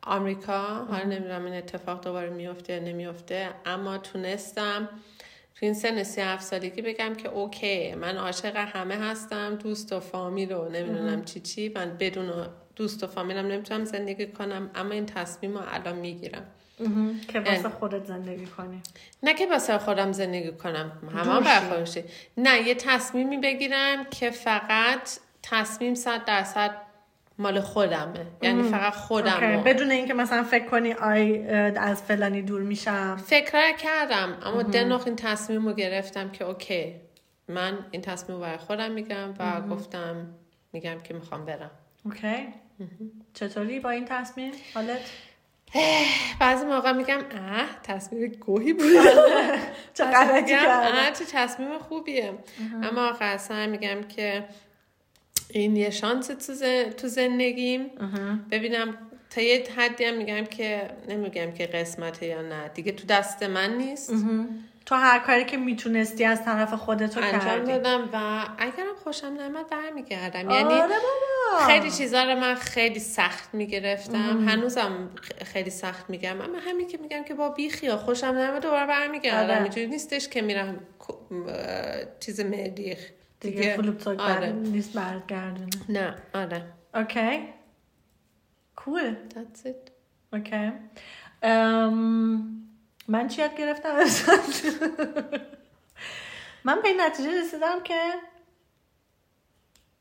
آمریکا. حالا نمی‌دونم این اتفاق دوباره میفته یا نمیفته اما تونستم تو این سن سی هفت سالگی بگم که اوکی من عاشق همه هستم دوست و فامیل و نمی‌دونم چی چی. من بدون دوست و فامیلم نمی‌تونم زندگی کنم اما این تصمیم رو الان می‌گیرم. که واسه خودت زندگی کنی. نه که واسه خودم زندگی کنم. همه دوشی. برخوردشی نه یه تصمیمی بگیرم که فقط تصمیم صد درصد مال خودمه. یعنی فقط. خودم بدون اینکه مثلا فکر کنی آی از فلانی دور میشم. فکر کردم اما dennoch این تصمیم رو گرفتم که okay من این تصمیم رو برای خودم میگم و گفتم میگم که می‌خوام برم. okay. چطوری با این تصمیم؟ حالت؟ بعضی موقع میگم اه تصمیم گوهی بود. چه غلطی چه تصمیم خوبیه. اما آخر سر میگم که این یه شانس تو, زندگیم. ببینم تا یه حدی هم میگم که نمیگم که قسمته یا نه. دیگه تو دست من نیست. تو هر کاری که می‌تونستی از طرف خودت رو انجام کردی. دادم و اگرم خوشم نمیاد برمیگردم. آره یعنی خیلی چیزا رو من خیلی سخت می‌گرفتم. هنوزم خیلی سخت میگم. اما همین که میگم که با بیخیا خوشم نمیاد دوباره برمیگردم. آره. اینجوری نیستش که میرم چیز مریخ دیگه فلوپتوک آره. نیست برگردونه نه. آره. اوکی. کول. That's it. اوکی. ام، من چی یاد گرفتم؟ من به این نتیجه رسیدم که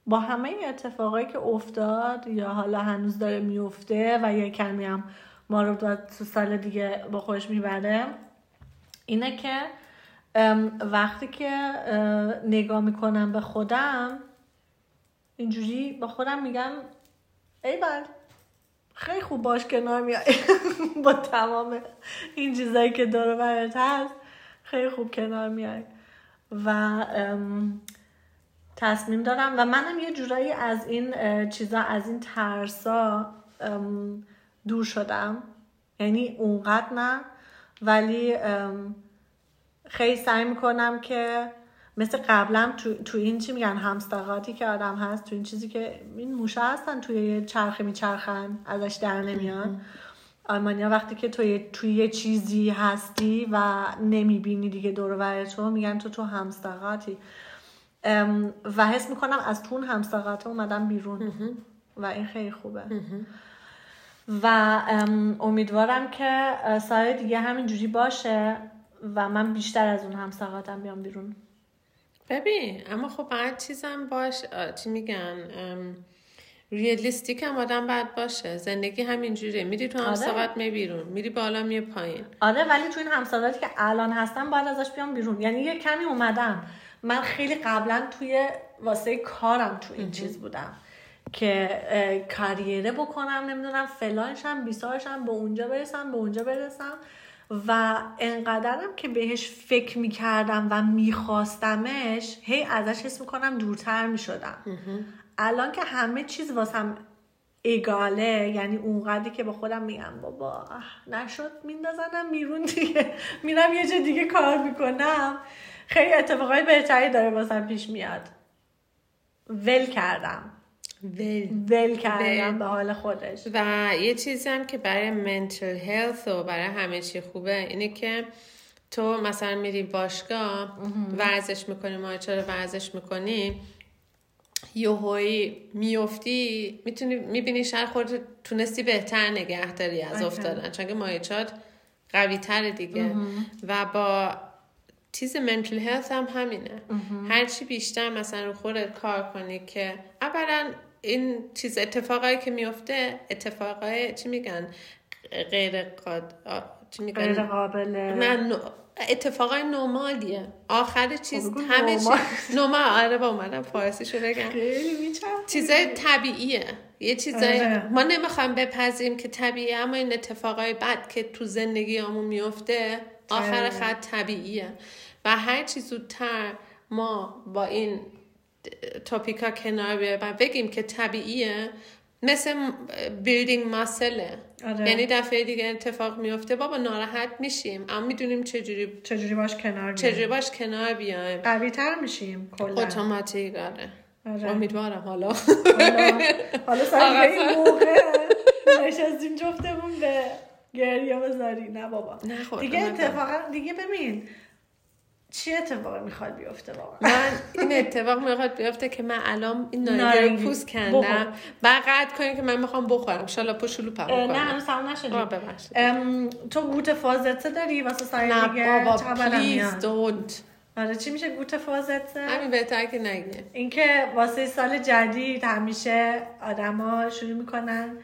با همه اتفاقایی که افتاد یا حالا هنوز داره میفته و یه کمی هم ما رو تو سال دیگه با خودش می‌بره اینه که وقتی که اه، نگاه می‌کنم به خودم اینجوری با خودم میگم ای بل خیلی خوب باش کنار میای. با تمام این چیزایی که دور و برت هست خیلی خوب کنار میای. و تصمیم دارم و منم یه جورایی از این چیزا از این ترسا دور شدم. یعنی اونقدر نه. ولی خیلی سعی می‌کنم که مثل قبلا تو, تو این چی میگن همستقاتی که آدم هست تو این چیزی که این موشه هستن توی یه چرخه میچرخن ازش در نمیان. آلمانیا وقتی که توی توی یه چیزی هستی و نمی‌بینی دیگه دور تو میگن تو تو همستقاتی و حس می‌کنم از تون همستقاته اومدم بیرون. و این خیلی خوبه. و امیدوارم که سال دیگه همینجوری باشه و من بیشتر از اون همساقاتم بیام بیرون. ببین اما خب بعد چیزم باش چی میگن ریالیستیک هم آدم باید باشه. زندگی همینجوره میری تو همساقات آره. می بیرون. میری بالا می پایین. آره ولی تو این همساقاتی که الان هستم باید ازش بیام بیرون. یعنی یه کمی اومدم. من خیلی قبلا توی واسه کارم تو این چیز بودم که کاریره بکنم نمی‌دونم فلانشم بیسارشم به اونجا برسم به اونجا برسم و انقدرم که بهش فکر می‌کردم و میخواستمش هی ازش حس می‌کنم دورتر می‌شدم. الان که همه چیز واسم اگاله یعنی اونقدری که با خودم میگم بابا نشد میندازنم بیرون دیگه. میرم یه جا دیگه کار می‌کنم. خیلی اتفاقای بهتری داره واسم پیش میاد. ول کردم. ول. ول کردم به حال خودش. و یه چیزی هم که برای منتل هلث و برای همه چی خوبه اینه که تو مثلا میری باشگاه ورزش می‌کنی ما چرا ورزش می‌کنی یوهایی میفتی می‌تونی می‌بینی شهر خود تونستی بهتر نگه داری از افتادن. چون که مایچات قوی تر دیگه و با چیز منتل هلث هم همینه. هرچی بیشتر مثلا رو خودت کار کنی که اولا این چیز اتفاقایی که میفته اتفاقای چی میگن؟ غیر قاد... چی میگن؟ غیر قابل. نه اتفاقای نرمالیه. آخر چیز خب، همه چیز نرمال. آره با اومدم فارسی بگم. چیزای طبیعیه. یه چیزای آره. ما نمی‌خوایم بپذیریم که طبیعیه اما این اتفاقای بد که تو زندگی همون میفته آخر خط طبیعیه. و هر چی زودتر ما با این توپیکا کنار بیاره و بگیم که طبیعیه مثل بیلدینگ ماسله آره. یعنی دفعه دیگه اتفاق میفته بابا ناراحت میشیم. اما می‌دونیم چجوری چجوری باش کنار چجوری باش کنار بیایم. قوی تر میشیم کلا. اتوماتیک آره. آره. امیدوارم. حالا. حالا. حالا سر این موقع نشستیم جفتمون به گریه بذاری. نه بابا. نه خب دیگه اتفاقا دیگه ببین چی اتفاقی می‌خواد بیفته واقعا؟ من این اتفاق می‌خواد بیفته که من الان این نارنگی پوست کندم. بعد قطع کنیم که من می‌خوام بخورم. شالا پشولو پا نه هنوز سم نشدی؟ تو گوت فازته داری واسه سایه نه بابا پلیز دونت آره چی میشه گوت فازته همین بهتر که نگه. اینکه واسه سال جدید همیشه آدما شروع می‌کنن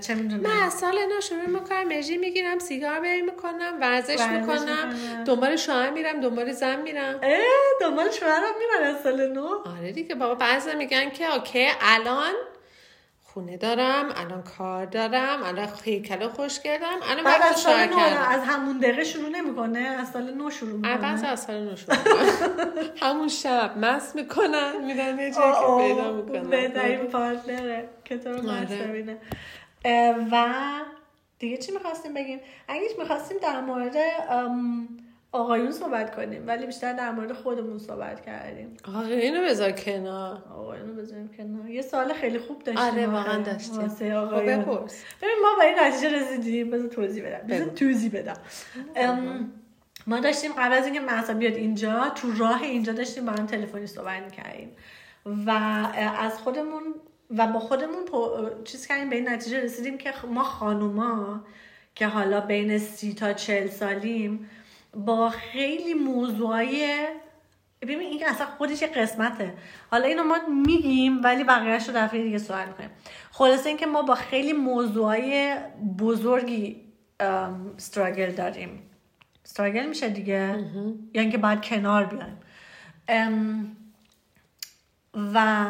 چه می‌دونم. من از سال نو شروع می‌کنم انرژی می‌گیرم سیگار بری می‌کنم ورزش, می‌کنم دنبال شوهر میرم دنبال زن میرم. دنبال شوهرم میرم از سال نو. آره دیگه بابا بعضی میگن که اوکی الان خونه دارم الان کار دارم الان هیکل خوش کردم. الان بعد از سال نو از همون دقیقه شروع نمی‌کنه؟ از سال نو شروع می‌کنه؟ بعد از سال نو شروع همون شب مس می‌کنن میرن یه جایی که پیدا می‌کنن. بهترین پارتنره. که تو رو و دیگه چی می‌خواستیم بگیم؟ اگه می‌خواستیم در مورد آقایون صحبت کنیم ولی بیشتر در مورد خودمون صحبت کردیم. آقایون بذار کنار. آقایون بذاریم کنار. یه سوال خیلی خوب داشتیم. آره واقعا داشتیم. خب آقایون. ببین ما با این نتیجه رسیدیم. بذار توضیح بدم. بذار توضیح بدم. ما داشتیم قبل از اینکه محسا بیاد اینجا تو راه اینجا داشتیم با هم تلفنی صحبت می‌کردیم. و از خودمون و با خودمون چیز کردیم به این نتیجه رسیدیم که ما خانوما که حالا بین سی تا چل سالیم با خیلی موضوعای ببین این اصلا خودش یه قسمته. حالا اینو ما میگیم ولی بقیهش رو دفعه دیگه سوال می‌کنیم. خلاصه اینکه ما با خیلی موضوعای بزرگی استراگل داریم. استراگل میشه دیگه؟ یعنی که باید کنار بیایم. و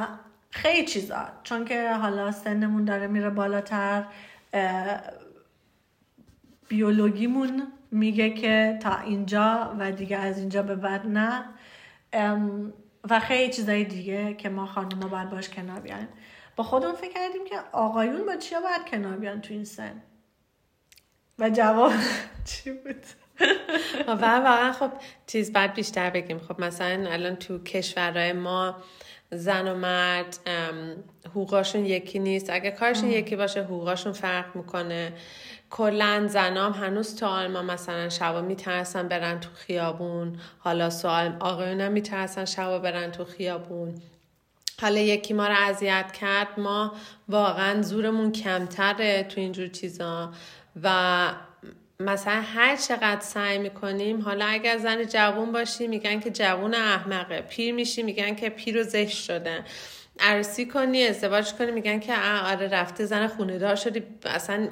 خیلی چیزا. چون که حالا سنمون داره میره بالاتر بیولوگیمون میگه که تا اینجا و دیگه از اینجا به بعد نه. و خیلی چیزای دیگه که ما خانوما باید باش کنار بیان. با خودمون فکر کردیم که آقایون با چیا باید کنار بیان تو این سن؟ و جواب چی بود؟ و واقعا خب چیز بعد بیشتر بگیم. خب مثلا الان تو کشورهای ما زن و مرد حقوقاشون یکی نیست. اگه کارشون یکی باشه حقوقاشون فرق می‌کنه. کلا زنام هنوز تو آلمان مثلا شبا میترسن برن تو خیابون؟ حالا سوال آقایون میترسن شبا برن تو خیابون؟ حالا یکی ما رو اذیت کرد ما واقعا زورمون کمتره تو اینجور چیزا. و مثلا هر چقدر سعی می‌کنیم حالا اگر زن جوون باشی میگن که جوون احمقه. پیر میشی میگن که پیر و زشت شده. عروسی کنی ازدواج کنی میگن که آره رفته زن خونه دار شدی. اصلا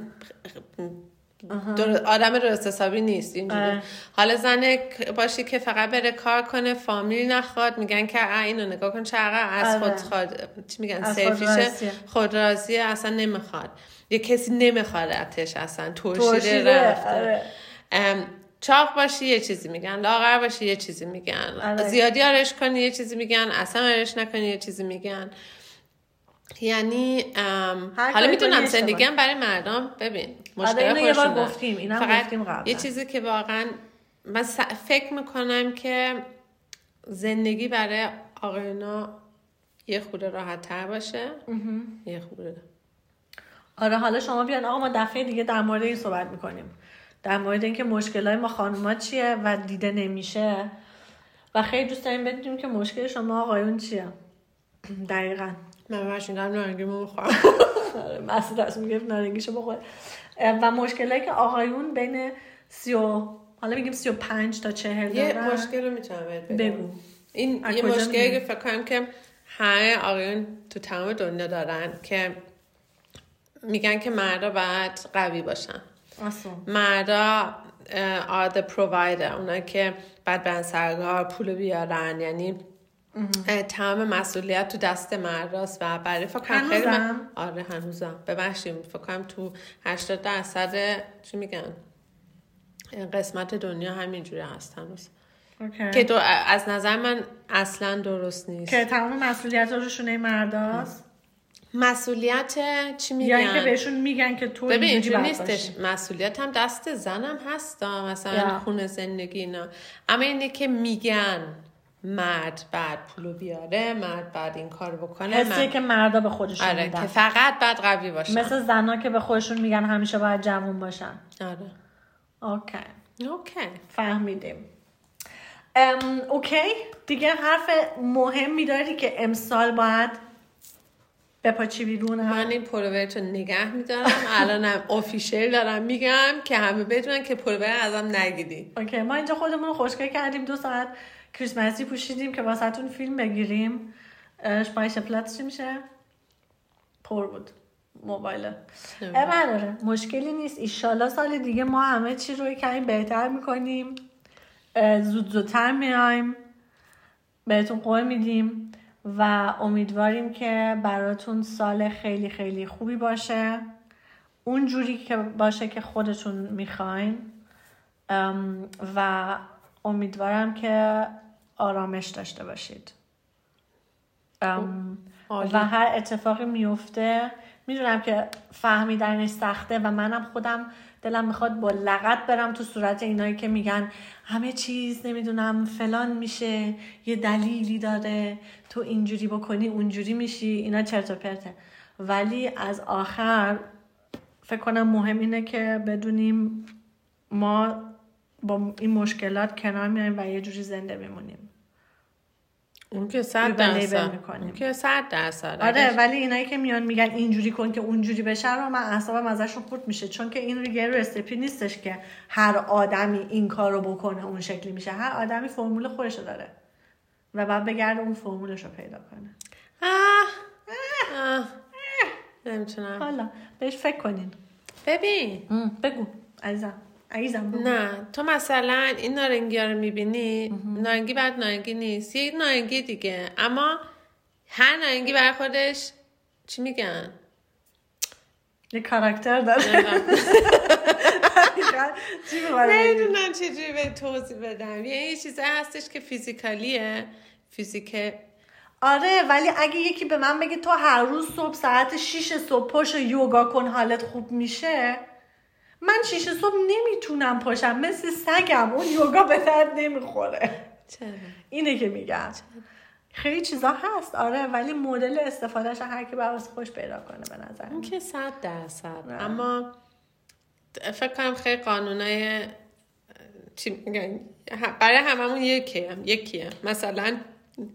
آدم درست حسابی نیست اینجوری. حالا زن باشی که فقط بره کار کنه فامیلی نخواد میگن که اینو نگاه کن چقدر از خود خواد چی میگن؟ سیفیشه خود راضیه اصلا نمی‌خواد. یه کسی نمیخوادتش اصلا ترشیده رفته. آره. چاق باشی یه چیزی میگن. لاغر باشی یه چیزی میگن. آره. زیادی آرش کنی یه چیزی میگن. اصلا آرش نکنی یه چیزی میگن. یعنی حالا می‌تونم زندگیم برای مردم ببین مشکل یه بار گفتیم اینم فقط گفتیم قبلا. یه چیزی که واقعا من فکر می‌کنم که زندگی برای آقایونا یه خورده راحت تر باشه یه خورده. آره حالا شما بیان آقا ما دفعه دیگه در مورد این صحبت می‌کنیم. در مورد اینکه مشکلای ما خانوما چیه و دیده نمیشه. و خیلی دوست داریم بدونیم که مشکل شما آقایون چیه. دقیقا. من برشیدم نارنگیمو بخورم مسعود دست می‌گرفت نارنگیشو بخور و مشکلایی که آقایون بین سی و حالا میگیم سی و پنج تا چهل یه مشکل رو می‌تونم بگو. این یه مشکلی که فکر کنم که همه آقایون تو تمام دنیا دارن که میگن که مردا باید قوی باشن. مردا are the provider اونا که بعد برن سرگاه پول بیارن. یعنی تمام مسئولیت تو دست مرداست و برای فکر خیلی من... آره هنوزم. ببخشیم فکر تو 80 درصد چی میگن؟ قسمت دنیا همینجوری هست هنوز. که دو... از نظر من اصلا درست نیست. که تمام مسئولیت روشونه مرداست؟ مسئولیت چی میگن یا اینکه بهشون میگن که تو ببین اینجوری نیستش. مسئولیت هم دست زنم هست مثلا خونه زندگی اینا. اما اینه که میگن مرد بعد پولو بیاره مرد بعد این کار بکنه حسی که مردا به خودشون آره که فقط بعد قوی باشن. مثل زنا که به خودشون میگن همیشه باید جوون باشن. آره. okay. okay. فهمیدیم. ام، okay. دیگه حرف مهمی داری که امسال باید بپاچی بیرون من این Pullover ت رو نگه میدارم. الانم official دارم میگم که همه بدونن که Pullover ازم نگیدی. okay ما اینجا خودمون خوشگل کردیم. دو ساعت کریسمسی پوشیدیم که واسهتون فیلم بگیریم. شپایش پلات چی میشه؟ پر بود. موبایل. نداره مشکلی نیست. ایشالا سال دیگه ما همه چی روی کمی بهتر می‌کنیم. زود زودتر میایم. بهتون قول میدیم. و امیدواریم که براتون سال خیلی خیلی خوبی باشه. اون جوری که باشه که خودتون می‌خواین. و امیدوارم که آرامش داشته باشید. و هر اتفاقی میفته می‌دونم که فهمیدنش سخته و منم خودم دلم می‌خواد با لغت برم تو صورت اینایی که میگن همه چیز نمی‌دونم فلان میشه یه دلیلی داره تو اینجوری بکنی اونجوری میشی اینا چرت و پرته. ولی از آخر فکر کنم مهم اینه که بدونیم ما با این مشکلات کنار میایم و یه جوری زنده میمونیم. اون که صد درصد. اون که صد درصد. آره ولی اینایی که میان میگن اینجوری کن که اونجوری بشه رو من اعصابم ازشون خورد میشه. چون که این ریگر رسیپی نیستش که هر آدمی این کار رو بکنه اون شکلی میشه. هر آدمی فرمول خودشو داره و بعد بگرده اون فرمولش رو پیدا کنه. آه. آه. نمی‌تونم. حالا بهش فکر کنین. ببین. بگو. عزیزم. نه تو مثلا این نارنگی ها رو می‌بینی؟ نارنگی بعد نارنگی نیست. یه نارنگی دیگه. اما هر نارنگی برای خودش چی میگن؟ یه کاراکتر داره. نمی‌دونم چجوری به توضیح بدم. یه چیزه هستش که فیزیکالیه. فیزیک آره ولی اگه یکی به من بگه تو هر روز صبح ساعت 6 صبح پاشو یوگا کن حالت خوب میشه؟ من شیش صبح نمی‌تونم پاشم مثل سگم. اون یوگا به درد نمی‌خوره. چرا؟ اینه که میگم. خیلی چیزا هست آره ولی مدل استفادهش هر کی براش خوش پیدا کنه به نظر اون. که صد درصد. اما فکر کنم خیلی قانونای چی میگن؟ برای هممون یکیه یکیه مثلا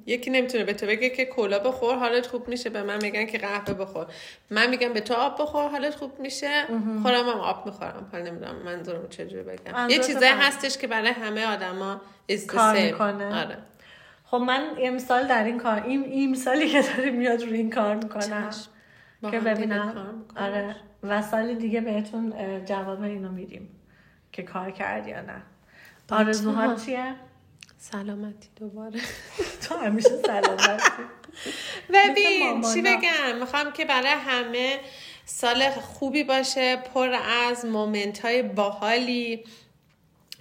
یکی نمی‌تونه به تو بگه که کولا بخور حالت خوب میشه به من میگن که قهوه بخور. من میگم به تو آب بخور حالت خوب میشه. خودم هم آب می‌خورم. حالا نمی‌دونم منظورم چجوری بگم. یه فهم. هستش که برای همه آدما کار. می‌کنه. آره. خب من امسال در این کار این این مثالی که داره میاد روی این کار می‌کنم که ببینم. آره. و سال دیگه بهتون جواب اینو میدیم که کار کرد یا نه. آرزوهات چیه؟ سلامتی دوباره. تو همیشه سلامتی. ببین چی. بگم؟ می‌خوام که برای همه سال خوبی باشه پر از moment های باحالی.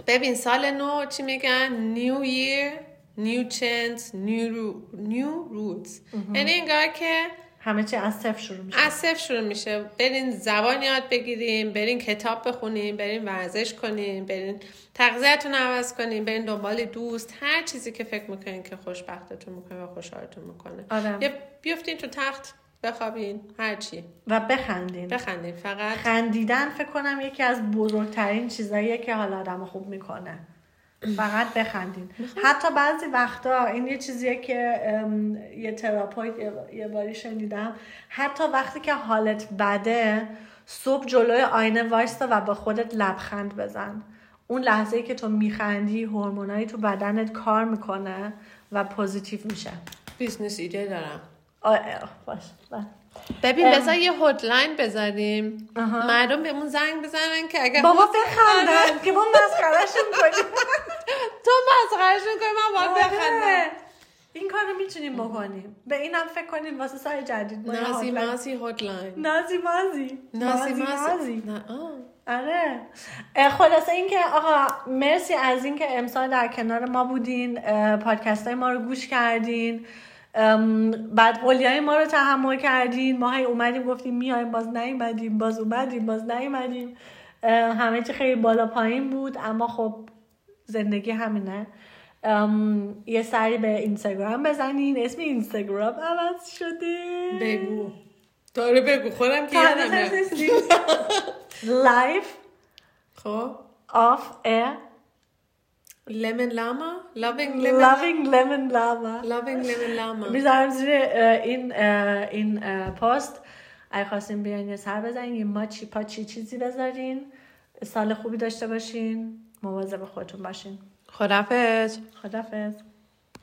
ببین سال نو چی میگن؟ new year new chance new new roots یعنی انگار که همه چی از صفر شروع میشه. از صفر شروع میشه. برین زبان یاد بگیریم برین کتاب بخونیم برین ورزش کنیم برین تغذیهتون عوض کنیم برین دنبال دوست هر چیزی که فکر می‌کنین که خوشبختتون می‌کنه و خوشحالتون می‌کنه. آره. یا بیفتین تو تخت بخوابین هر چی. و بخندین. بخندین فقط. خندیدن فکر کنم یکی از بزرگترین چیزاییه که حالا آدم خوب می‌کنه. فقط بخندین. حتی بعضی وقتا این یه چیزیه که یه Therapeut یه- باری شنیدم. حتی وقتی که حالت بده صبح جلوی آینه وایستا و با خودت لبخند بزن. اون لحظه که تو میخندی هورمونایی تو بدنت کار می‌کنه و positive میشه. business ایده دارم. آه، باش باش. ببین ام. بذار یه بذاریم آها. مردم بهمون زنگ بزنن که اگر بابا بخندن که ما مسخرهشون کنیم. تو مسخرهشون کنی من باید بخندم. آره. این کار رو می‌تونیم بکنیم. به اینم فکر کنیم واسه سال جدید نازی هاتلاین- مازی هدلاین نازی مازی. نازی مازی. آره. خلاصه اینکه آقا مرسی از اینکه امسال در کنار ما بودین. پادکست های ما رو گوش کردین. بعد قولی های ما رو تحمل کردین. ما هی اومدیم گفتیم میایم باز نیومدیم باز اومدیم باز نیومدیم. همه چی خیلی بالا پایین بود اما خب زندگی همینه. ام، یه سری به اینستاگرام بزنین. اسم اینستاگرام عوض شده. بگو. داره بگو. خودم که یادم رفت. لایف خب. of a لمن لاما loving lemon loving lemon lava loving lemon لاما می‌ذارم زیر این این پست اگه خواستین بیاین یه سر بزنین یه ماچی پاچی چیزی بذارین سال خوبی داشته باشین مواظب خودتون باشین. خدافظ. خدافظ.